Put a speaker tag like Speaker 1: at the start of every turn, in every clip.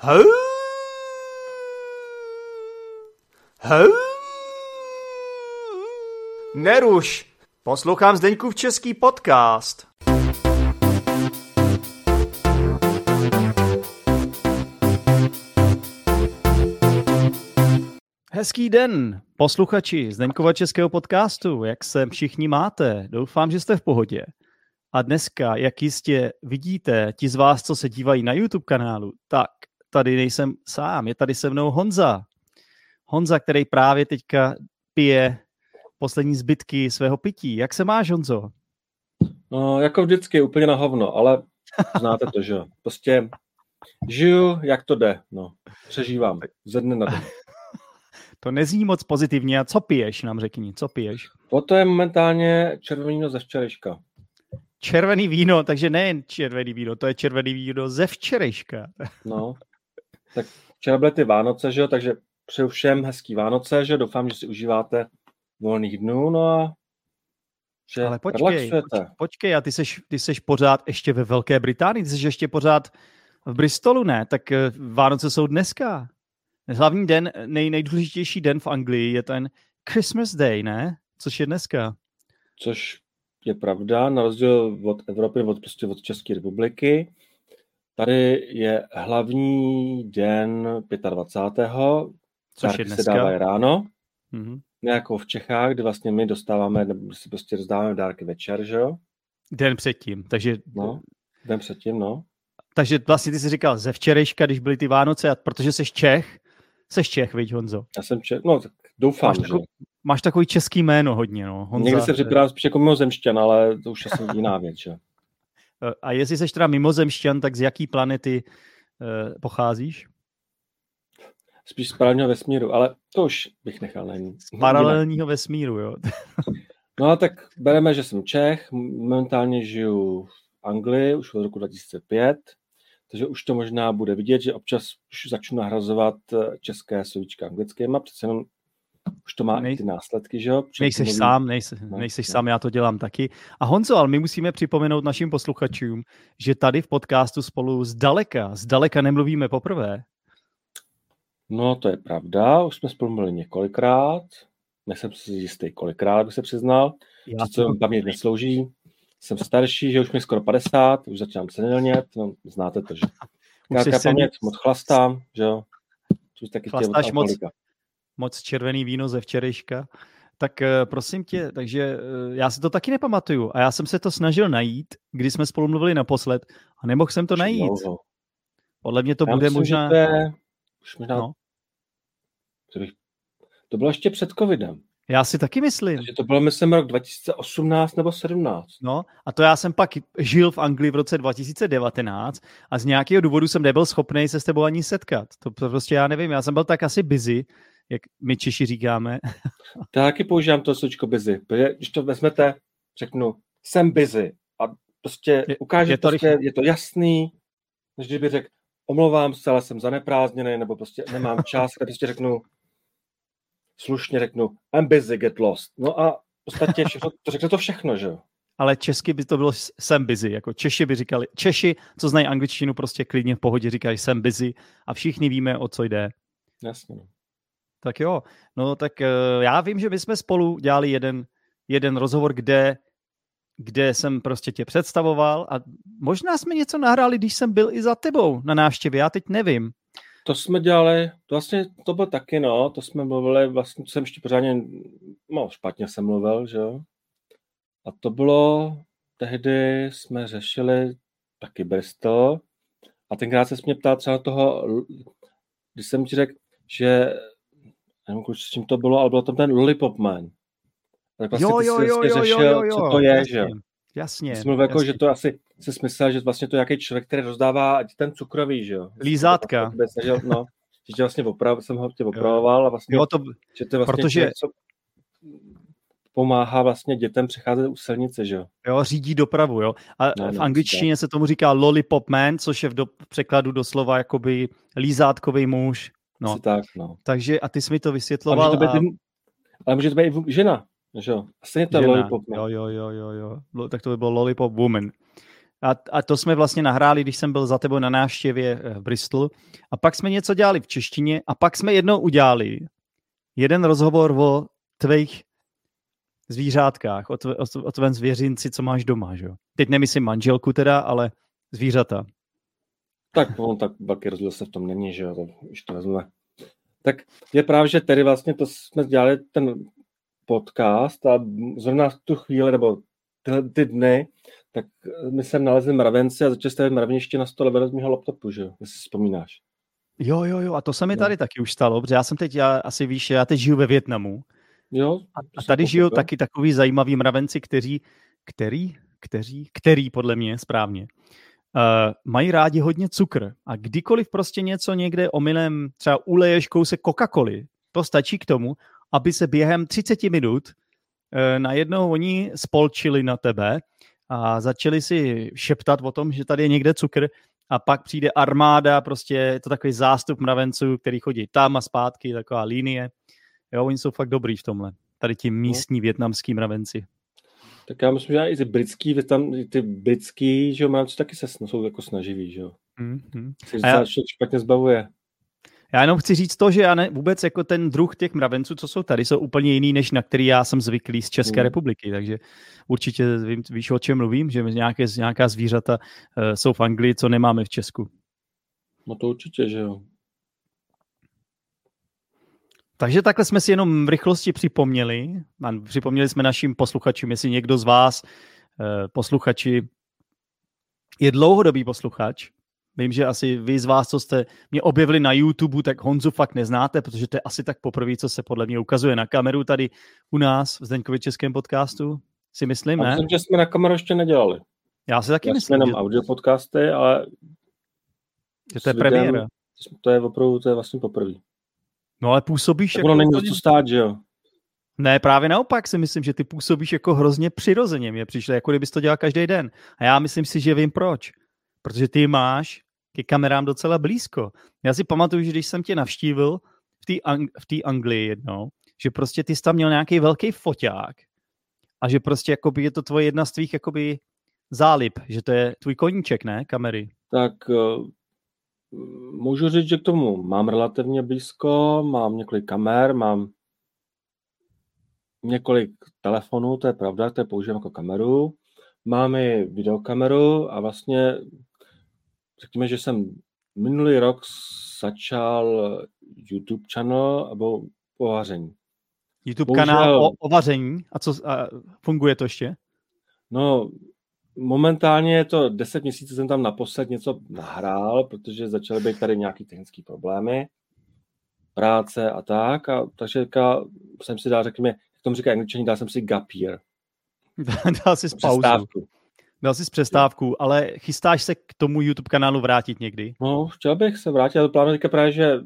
Speaker 1: Hou! Hou! Neruš! Poslouchám Zdeňkův český podcast. Hezký den, posluchači Zdeňkova českého podcastu. Jak se všichni máte? Doufám, že jste v pohodě. A dneska, jak jistě vidíte, ti z vás, co se dívají na YouTube kanálu, tak tady nejsem sám, je tady se mnou Honza. Honza, který právě teďka pije poslední zbytky svého pití. Jak se máš, Honzo?
Speaker 2: No, jako vždycky, úplně na hovno, ale znáte to, že jo. Prostě žiju, jak to jde, no. Přežívám ze dne na den.
Speaker 1: To nezní moc pozitivně. A co piješ, nám řekni, co piješ?
Speaker 2: O to je momentálně červený víno ze včerejška.
Speaker 1: Červený víno, takže nejen červený víno, to je červený víno ze včerejška.
Speaker 2: No, tak včera byly ty Vánoce, že jo, takže přeju všem hezký Vánoce, že doufám, že si užíváte volných dnů, no a že
Speaker 1: Ale počkej, poč, počkej, a ty seš, ty seš pořád ještě ve Velké Británii, ty seš ještě pořád v Bristolu, ne? Tak eh, Vánoce jsou dneska. Hlavní den, nej, nejdůležitější den v Anglii je ten Christmas Day, ne? Což je dneska.
Speaker 2: Což je pravda, na rozdíl od Evropy, od, prostě od České republiky. Tady je hlavní den 25. Což je dneska. se dávají ráno. Mm-hmm. Ne jako v Čechách, kde vlastně my dostáváme, nebo si prostě rozdáváme dárky večer, že jo?
Speaker 1: Den předtím, takže...
Speaker 2: No, den předtím, no.
Speaker 1: Takže vlastně ty jsi říkal ze včerejška, když byly ty Vánoce, a protože jsi Čech, jsi Čech, viď Honzo?
Speaker 2: Já jsem Čech, no tak doufám,
Speaker 1: máš, takový, že? máš takový český jméno hodně, no.
Speaker 2: Honza, Někdy se připadám spíš jako mimozemšťan, ale to už je jiná věc, že?
Speaker 1: A jestli jsi teda mimozemšťan, tak z jaký planety uh, pocházíš?
Speaker 2: Spíš z paralelního vesmíru, ale to už bych nechal na ní.
Speaker 1: Z paralelního vesmíru, jo.
Speaker 2: no a tak bereme, že jsem Čech, momentálně žiju v Anglii už od roku 2005, takže už to možná bude vidět, že občas už začnu nahrazovat eh, české slovíčka anglickýma, přece jenom už to má Nej, ty následky, že jo?
Speaker 1: Nejseš mluvím... sám, nejsi, no, nejseš no. sám, já to dělám taky. A Honzo, ale my musíme připomenout našim posluchačům, že tady v podcastu spolu zdaleka, zdaleka nemluvíme poprvé.
Speaker 2: No, to je pravda, už jsme spolu mluvili několikrát, nejsem si jistý kolikrát, bych se přiznal, já co to... paměť neslouží. Jsem starší, že už mi skoro 50, už začínám senilnět, no, znáte to, že Krátká paměť, moc chlastám, že jo.
Speaker 1: Taky Chlastáš moc, moc červený víno ze včerejška. Tak uh, prosím tě, takže uh, já si to taky nepamatuju a já jsem se to snažil najít, když jsme spolu mluvili naposled a nemohl jsem to najít. Podle mě to já bude myslím, možná...
Speaker 2: to je už možná... No. To, bych... to bylo ještě před covidem.
Speaker 1: Já si taky myslím.
Speaker 2: Takže to bylo, myslím, rok 2018 nebo 17.
Speaker 1: No a to já jsem pak žil v Anglii v roce 2019 a z nějakého důvodu jsem nebyl schopný se s tebou ani setkat. To prostě já nevím, já jsem byl tak asi busy, jak my Češi říkáme.
Speaker 2: Taky používám to sločko busy, protože když to vezmete, řeknu, jsem busy a prostě ukáže, je to, prostě, je to jasný, než kdyby řekl, omlouvám se, ale jsem zaneprázdněný, nebo prostě nemám čas, tak prostě řeknu, slušně řeknu, I'm busy, get lost. No a v podstatě všechno, to řekne to všechno, že jo?
Speaker 1: Ale česky by to bylo jsem busy, jako Češi by říkali, Češi, co znají angličtinu, prostě klidně v pohodě říkají jsem busy a všichni víme, o co jde.
Speaker 2: Jasně.
Speaker 1: Tak jo, no tak uh, já vím, že my jsme spolu dělali jeden, jeden rozhovor, kde, kde jsem prostě tě představoval a možná jsme něco nahráli, když jsem byl i za tebou na návštěvě, já teď nevím.
Speaker 2: To jsme dělali, to vlastně to bylo taky, no, to jsme mluvili, vlastně jsem ještě pořádně, no špatně jsem mluvil, že jo. A to bylo, tehdy jsme řešili taky Bristol a tenkrát se mě ptal třeba toho, když jsem ti řekl, že nevím, s čím to bylo, ale bylo tam ten Lollipop Man.
Speaker 1: Tak vlastně jo, jo, jo, jo, řešil, jo, jo,
Speaker 2: co to je, jasně, že
Speaker 1: Jasně.
Speaker 2: Jsi mluvil jako, že to asi se smysl, že vlastně to je nějaký člověk, který rozdává ten cukrový, že jo?
Speaker 1: Lízátka.
Speaker 2: Snažil, no, že tě vlastně oprav, jsem ho tě opravoval a vlastně,
Speaker 1: jo, to,
Speaker 2: že to vlastně
Speaker 1: protože...
Speaker 2: člověk, co pomáhá vlastně dětem přecházet u silnice, že jo?
Speaker 1: Jo, řídí dopravu, jo. A no, v no, angličtině se tomu říká lollipop man, což je v, do, v překladu doslova jakoby lízátkový muž, No.
Speaker 2: tak, no.
Speaker 1: Takže a ty jsi mi to vysvětloval. Ale může to být,
Speaker 2: a... ale může to být i žena, že jo? Asi je to
Speaker 1: žena.
Speaker 2: lollipop.
Speaker 1: No. Jo, jo, jo, jo, jo. Tak to by bylo lollipop woman. A, a to jsme vlastně nahráli, když jsem byl za tebou na návštěvě eh, v Bristolu. A pak jsme něco dělali v češtině a pak jsme jednou udělali jeden rozhovor o tvých zvířátkách, o, tve, o, o tvém zvěřinci, co máš doma. Že? Teď nemyslím manželku teda, ale zvířata.
Speaker 2: Tak on tak velký rozdíl se v tom není, že jo, to, už to vezme. Tak je právě, že tedy vlastně to jsme dělali ten podcast a zrovna v tu chvíli, nebo ty, ty dny, tak my jsem nalezli mravenci a začali stavit mraveniště na stole vedle z mého laptopu, že jo, jestli si vzpomínáš.
Speaker 1: Jo, jo, jo, a to se mi tady no. taky už stalo, protože já jsem teď, já asi víš, já teď žiju ve Větnamu.
Speaker 2: Jo.
Speaker 1: A, a tady žijou taky takový zajímaví mravenci, kteří, který, kteří, který podle mě správně, uh, mají rádi hodně cukr a kdykoliv prostě něco někde omylem třeba uleješ kousek Coca-Coly, to stačí k tomu, aby se během 30 minut uh, najednou oni spolčili na tebe a začali si šeptat o tom, že tady je někde cukr a pak přijde armáda, prostě je to takový zástup mravenců, který chodí tam a zpátky, taková linie. Jo, oni jsou fakt dobrý v tomhle. Tady ti místní větnamský mravenci.
Speaker 2: Tak já myslím, že i ty britský, tam, ty britský, že jo, mravci taky se jsou jako snaživí, že jo. Mm-hmm. Se já... špatně zbavuje.
Speaker 1: Já jenom chci říct to, že já ne, vůbec jako ten druh těch mravenců, co jsou tady, jsou úplně jiný, než na který já jsem zvyklý z České mm. republiky, takže určitě vím, víš, o čem mluvím, že nějaké, nějaká zvířata uh, jsou v Anglii, co nemáme v Česku.
Speaker 2: No to určitě, že jo.
Speaker 1: Takže takhle jsme si jenom v rychlosti připomněli. Připomněli jsme našim posluchačům, jestli někdo z vás, eh, posluchači, je dlouhodobý posluchač. Vím, že asi vy z vás, co jste mě objevili na YouTube, tak Honzu fakt neznáte, protože to je asi tak poprvé, co se podle mě ukazuje na kameru tady u nás v Zdeňkově českém podcastu. Si myslím, ne?
Speaker 2: Myslím, že jsme na kameru ještě nedělali.
Speaker 1: Já si taky Já myslím.
Speaker 2: Jsme jenom že... audio podcasty, ale...
Speaker 1: Že to je premiéra.
Speaker 2: To je opravdu, to je vlastně poprvé.
Speaker 1: No ale působíš
Speaker 2: tak jako... není co stát, že jo?
Speaker 1: Ne, právě naopak si myslím, že ty působíš jako hrozně přirozeně. Mě přišlo, jako kdybys to dělal každý den. A já myslím si, že vím proč. Protože ty máš ke kamerám docela blízko. Já si pamatuju, že když jsem tě navštívil v té Ang- v Anglii jednou, že prostě ty jsi tam měl nějaký velký foťák a že prostě jakoby je to tvoje jedna z tvých jakoby zálib, že to je tvůj koníček, ne, kamery?
Speaker 2: Tak uh, můžu říct, že k tomu mám relativně blízko, mám několik kamer, mám několik telefonů, to je pravda, to je používám jako kameru. Mám i videokameru a vlastně řekněme, že jsem minulý rok začal YouTube channel nebo o vaření.
Speaker 1: YouTube Bohužel, kanál o, o vaření? A co a funguje to ještě?
Speaker 2: No, momentálně je to 10 měsíců, jsem tam naposled něco nahrál, protože začaly být tady nějaký technické problémy, práce a tak. A, takže jsem si dal, řekněme, jak tomu říká angličani, dal jsem si gap year.
Speaker 1: dal si pauzu. Dal jsi přestávku, ale chystáš se k tomu YouTube kanálu vrátit někdy?
Speaker 2: No, chtěl bych se vrátit, ale plánuji teďka právě, že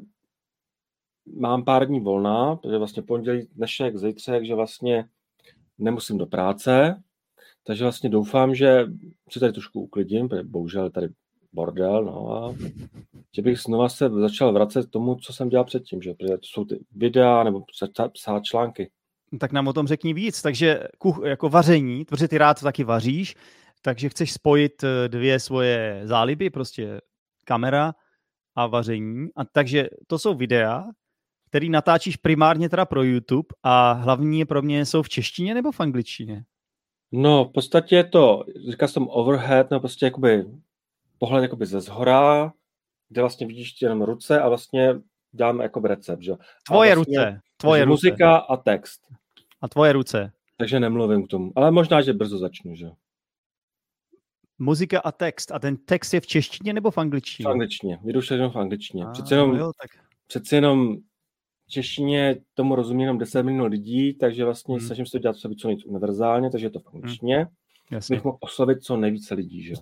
Speaker 2: mám pár dní volna, protože vlastně pondělí, dnešek, zítřek, že vlastně nemusím do práce, takže vlastně doufám, že se tady trošku uklidím, protože bohužel tady bordel, no a že bych znova se začal vracet k tomu, co jsem dělal předtím, že to jsou ty videa nebo psát články.
Speaker 1: Tak nám o tom řekni víc. Takže kuch, jako vaření, protože ty rád taky vaříš, takže chceš spojit eh, dvě svoje záliby, prostě kamera a vaření. A takže to jsou videa, který natáčíš primárně teda pro YouTube a hlavní pro mě jsou v češtině nebo v angličtině?
Speaker 2: No, v podstatě je to, říká jsem overhead, no prostě jakoby pohled jakoby ze zhora, kde vlastně vidíš jenom ruce a vlastně děláme jako recept, že?
Speaker 1: Tvoje vlastně, ruce, tvoje ruce.
Speaker 2: Muzika a text.
Speaker 1: A tvoje ruce.
Speaker 2: Takže nemluvím k tomu, ale možná, že brzo začnu, že?
Speaker 1: Muzika a text. A ten text je v češtině nebo v angličtině?
Speaker 2: V angličtině. Jedu všechno v angličtině. Přece jenom, jo, tak... přece jenom češtině tomu rozumí jenom 10 milionů lidí, takže vlastně hmm. snažím se to dělat co nejvíc univerzálně, takže je to v hmm. angličtině. Hmm. Jasně. Bych mohl oslovit co nejvíce lidí, že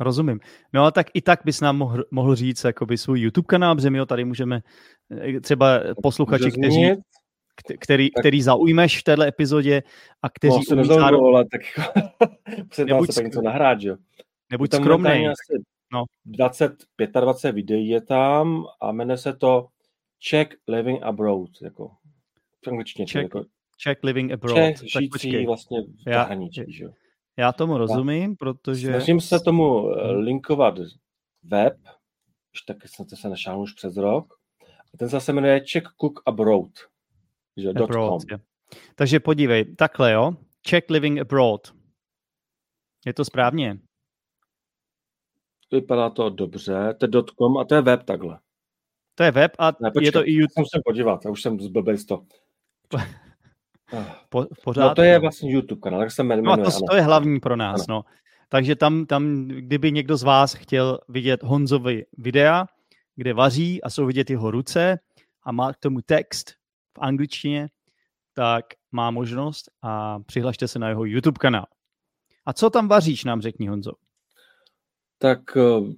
Speaker 1: Rozumím. No a tak i tak bys nám mohl, mohl říct jakoby svůj YouTube kanál, protože my ho tady můžeme eh, třeba posluchači, kteří, který, tak... který zaujmeš v této epizodě a kteří
Speaker 2: no, se nezaujímalo, ale tak se dá se něco nahrát, že
Speaker 1: Nebuď skromný.
Speaker 2: No. 20, 25 videí je tam a jmenuje se to Czech living abroad, jako v angličtině.
Speaker 1: Czech,
Speaker 2: jako,
Speaker 1: Czech living abroad.
Speaker 2: Czech žijící vlastně v zahraničí, že jo.
Speaker 1: Já tomu rozumím, protože...
Speaker 2: Snažím se tomu eh, linkovat web, už taky jsem to se našel už přes rok. A ten zase jmenuje Czech Cook Abroad. Že, abroad
Speaker 1: .com. Takže podívej, takhle jo, Czech Living Abroad. Je to správně?
Speaker 2: Vypadá to dobře, to je .com a to je web takhle.
Speaker 1: To je web a ne, počkej, je to i YouTube.
Speaker 2: Musím podívat, já už jsem zblbej z to.
Speaker 1: Po,
Speaker 2: pořád, no to je vlastně YouTube kanál, tak se jmenuje.
Speaker 1: No to, to je hlavní pro nás, ano. no. Takže tam, tam, kdyby někdo z vás chtěl vidět Honzovi videa, kde vaří a jsou vidět jeho ruce a má k tomu text v angličtině, tak má možnost a přihlašte se na jeho YouTube kanál. A co tam vaříš, nám řekni Honzo.
Speaker 2: Tak uh,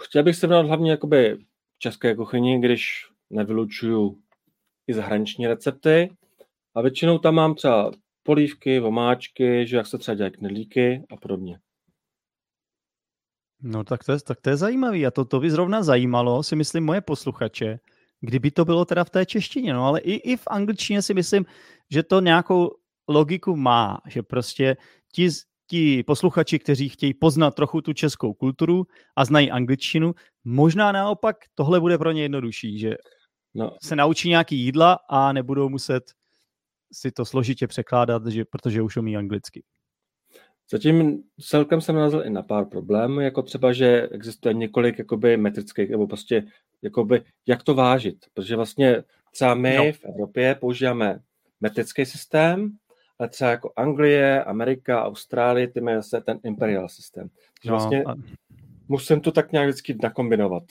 Speaker 2: chtěl bych se vrát hlavně jakoby české kuchyni, když nevylučuju i zahraniční recepty. A většinou tam mám třeba polívky, vomáčky, že jak se třeba dělají knedlíky a podobně.
Speaker 1: No tak to je, tak to je zajímavý a to, to by zrovna zajímalo, si myslím, moje posluchače, kdyby to bylo teda v té češtině, no ale i, i v angličtině si myslím, že to nějakou logiku má, že prostě ti, ti posluchači, kteří chtějí poznat trochu tu českou kulturu a znají angličtinu, možná naopak tohle bude pro ně jednodušší, že no. se naučí nějaký jídla a nebudou muset si to složitě překládat, že, protože už umí anglicky.
Speaker 2: Zatím celkem jsem narazil i na pár problémů, jako třeba, že existuje několik jakoby metrických, nebo prostě jakoby, jak to vážit, protože vlastně třeba my no. v Evropě používáme metrický systém, ale třeba jako Anglie, Amerika, Austrálie, ty mají zase ten imperial systém. Takže no, vlastně a... musím to tak nějak vždycky nakombinovat.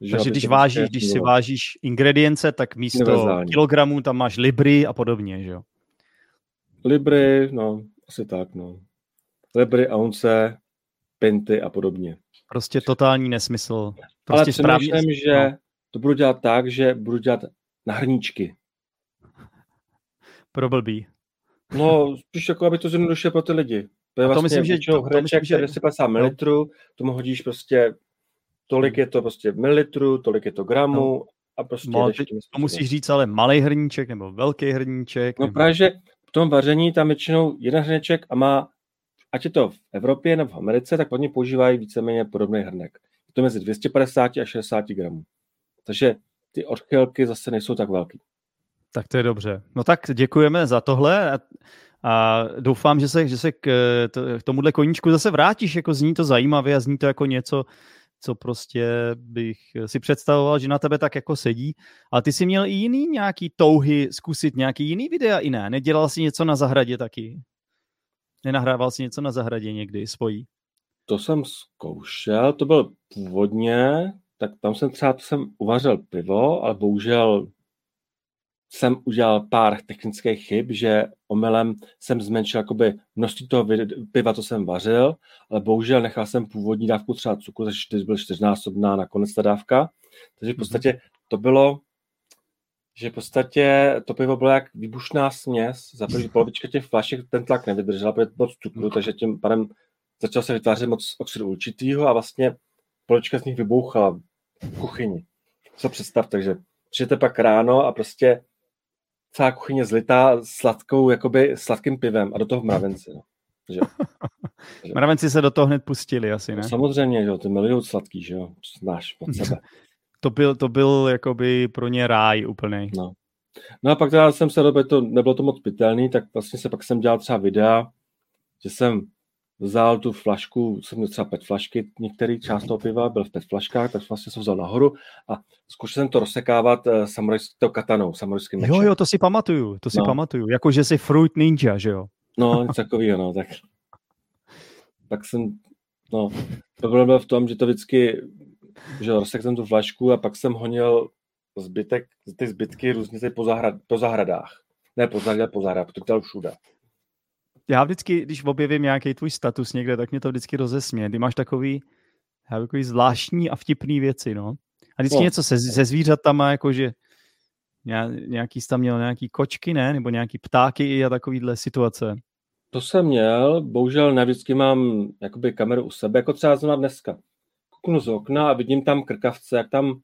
Speaker 1: Že Takže když vážíš, když si vážíš ingredience, tak místo kilogramů tam máš libry a podobně, že jo?
Speaker 2: Libry, no, asi tak, no. Libry, ounce, pinty a podobně.
Speaker 1: Prostě totální nesmysl.
Speaker 2: Prostě Ale správně, myslím, že no. to budu dělat tak, že budu dělat na hrníčky.
Speaker 1: Pro blbý.
Speaker 2: No, spíš jako, aby to zjednodušilo pro ty lidi. To je vlastně myslím, že to, hrneček, to myslím, že... 250 ml, tomu hodíš prostě, tolik je to prostě mililitrů, tolik je to gramů no. a prostě...
Speaker 1: No, to musíš říct ale malý hrníček nebo velký hrníček.
Speaker 2: No
Speaker 1: nebo...
Speaker 2: právě, že v tom vaření tam většinou jeden hrneček a má, ať je to v Evropě nebo v Americe, tak oni používají víceméně podobný hrnek. Je to mezi 250 a 60 gramů. Takže ty odchylky zase nejsou tak velký.
Speaker 1: Tak to je dobře. No tak děkujeme za tohle a, doufám, že se, že se k, k tomuhle koníčku zase vrátíš, jako zní to zajímavě a zní to jako něco, co prostě bych si představoval, že na tebe tak jako sedí. A ty jsi měl i jiný nějaký touhy zkusit nějaký jiný videa i ne? Nedělal jsi něco na zahradě taky? Nenahrával jsi něco na zahradě někdy svojí?
Speaker 2: To jsem zkoušel, to byl původně, tak tam jsem třeba jsem uvařil pivo, ale bohužel jsem udělal pár technických chyb, že omylem jsem zmenšil jakoby množství toho piva, co jsem vařil, ale bohužel nechal jsem původní dávku třeba cukru, takže čtyř byl čtyřnásobná nakonec ta dávka. Takže v mhm. podstatě to bylo, že v podstatě to pivo bylo jak výbušná směs, za první polovička těch flašek ten tlak nevydržela, protože moc cukru, takže tím pádem začal se vytvářet moc oxidu určitýho a vlastně polovička z nich vybouchala v kuchyni. Co představ, takže přijete pak ráno a prostě celá kuchyně zlitá sladkou, jakoby sladkým pivem a do toho mravenci. No. Že?
Speaker 1: Mravenci se do toho hned pustili asi, ne? No,
Speaker 2: samozřejmě, že jo, ty milují sladký, že jo, znáš od sebe.
Speaker 1: to byl, to byl jakoby pro ně ráj úplný.
Speaker 2: No. no a pak teda jsem se, to nebylo to moc pitelný, tak vlastně se pak jsem dělal třeba videa, že jsem vzal tu flašku, jsem měl třeba pet flašky, některý část toho piva byl v pet flaškách, tak vlastně jsem vzal nahoru a zkoušel jsem to rozsekávat uh, samurajskou katanou, samurajským mečem.
Speaker 1: Jo, jo, to si pamatuju, to si no. pamatuju, jako že jsi fruit ninja, že jo?
Speaker 2: No, něco takového, no, tak pak jsem, no, problém byl v tom, že to vždycky, že rozsekl jsem tu flašku a pak jsem honil zbytek, ty zbytky různě po, zahrad, po zahradách. Ne po zahradách, po zahradách, protože to všude
Speaker 1: já vždycky, když objevím nějaký tvůj status někde, tak mě to vždycky rozesmě. Ty máš takový, takový zvláštní a vtipný věci, no. A vždycky no. něco se, se zvířatama, jakože nějaký jsi tam měl nějaký kočky, ne? Nebo nějaký ptáky a takovýhle situace.
Speaker 2: To jsem měl, bohužel ne vždycky mám jakoby kameru u sebe, jako třeba zrovna dneska. Kuknu z okna a vidím tam krkavce, jak tam...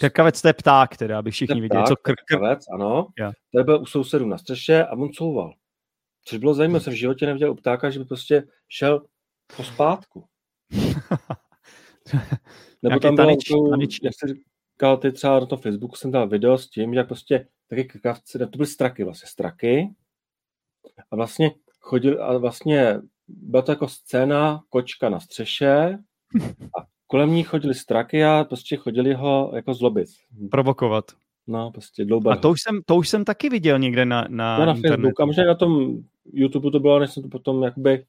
Speaker 1: Krkavec to je pták, teda, aby všichni viděli. Co
Speaker 2: krk... Krkavec, ano. Ja. To byl u sousedů na střeše a on couval. Což bylo zajímavé, jsem v životě neviděl u ptáka, že by prostě šel po spátku. Nebo tam bylo, to, jak jsi říkal, ty třeba na tom Facebooku jsem dal video s tím, jak prostě taky kakavci, to byly straky vlastně, straky. A vlastně chodil, a vlastně byla to jako scéna kočka na střeše a kolem ní chodili straky a prostě chodili ho jako zlobit.
Speaker 1: Provokovat.
Speaker 2: No, prostě dlouho.
Speaker 1: A to už, jsem, to už jsem taky viděl někde na, na,
Speaker 2: no, na Facebooku. A možná na tom YouTube to bylo, než jsem to potom jakoby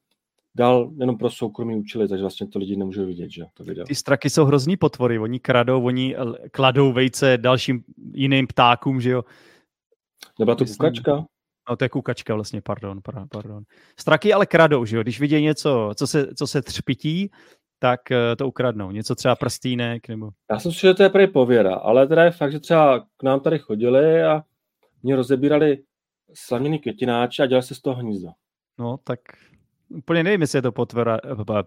Speaker 2: dal jenom pro soukromí učili, takže vlastně to lidi nemůžou vidět, že to video.
Speaker 1: Ty straky jsou hrozný potvory, oni kradou, oni kladou vejce dalším jiným ptákům, že jo.
Speaker 2: Nebyla to kukačka?
Speaker 1: No to je kukačka vlastně, pardon, pardon. Straky ale kradou, že jo, když vidí něco, co se, co se třpití, tak eh, to ukradnou. Něco třeba prstínek nebo...
Speaker 2: Já jsem si, že to je prý pověra, ale teda je fakt, že třeba k nám tady chodili a mě rozebírali slaněný květináče a dělali se z toho hnízdo.
Speaker 1: No, tak úplně nevím, jestli je to potvora, eh,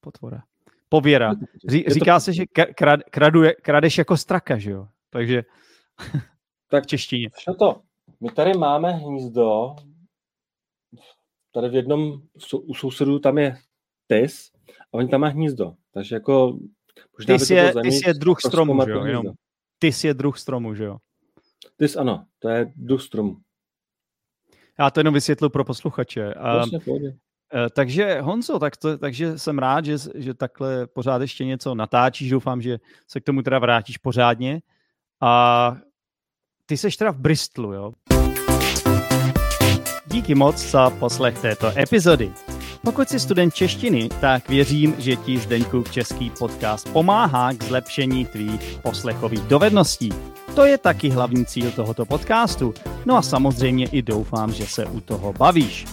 Speaker 1: potvora. Pověra. Ří, říká to... se, že krad, kradu, kradeš jako straka, že jo? Takže tak v češtině.
Speaker 2: to? My tady máme hnízdo, tady v jednom u sousedů tam je tys a oni tam má hnízdo. Takže jako...
Speaker 1: Možná tys, je, tys je druh stromu, že jo? Tys je druh stromu, že jo?
Speaker 2: Tys ano, to je druh stromu.
Speaker 1: Já to jenom vysvětlu pro posluchače. Vlastně, takže Honzo, tak to, takže jsem rád, že, že takhle pořád ještě něco natáčíš. Doufám, že se k tomu teda vrátíš pořádně. A ty seš teda v Bristolu, jo? Díky moc za poslech této epizody. Pokud jsi student češtiny, tak věřím, že ti Zdeňkův český podcast pomáhá k zlepšení tvých poslechových dovedností. To je taky hlavní cíl tohoto podcastu. No a samozřejmě i doufám, že se u toho bavíš.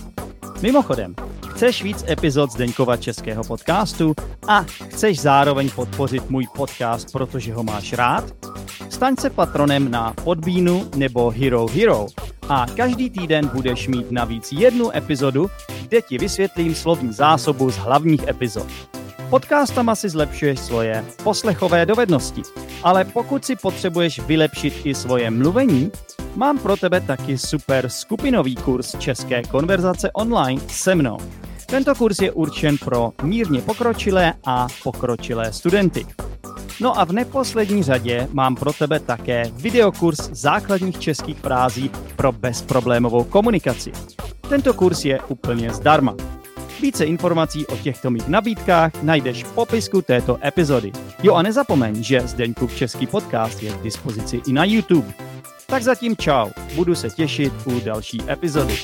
Speaker 1: Mimochodem, chceš víc epizod Zdeňkova českého podcastu a chceš zároveň podpořit můj podcast, protože ho máš rád? Staň se patronem na Podbínu nebo Hero Hero a každý týden budeš mít navíc jednu epizodu, kde ti vysvětlím slovní zásobu z hlavních epizod. Podcastama si zlepšuješ svoje poslechové dovednosti, ale pokud si potřebuješ vylepšit i svoje mluvení, mám pro tebe taky super skupinový kurz české konverzace online se mnou. Tento kurz je určen pro mírně pokročilé a pokročilé studenty. No a v neposlední řadě mám pro tebe také videokurs základních českých frází pro bezproblémovou komunikaci. Tento kurz je úplně zdarma. Více informací o těchto mých nabídkách najdeš v popisku této epizody. Jo a nezapomeň, že Zdeňkův český podcast je k dispozici i na YouTube. Tak zatím čau, budu se těšit u další epizody.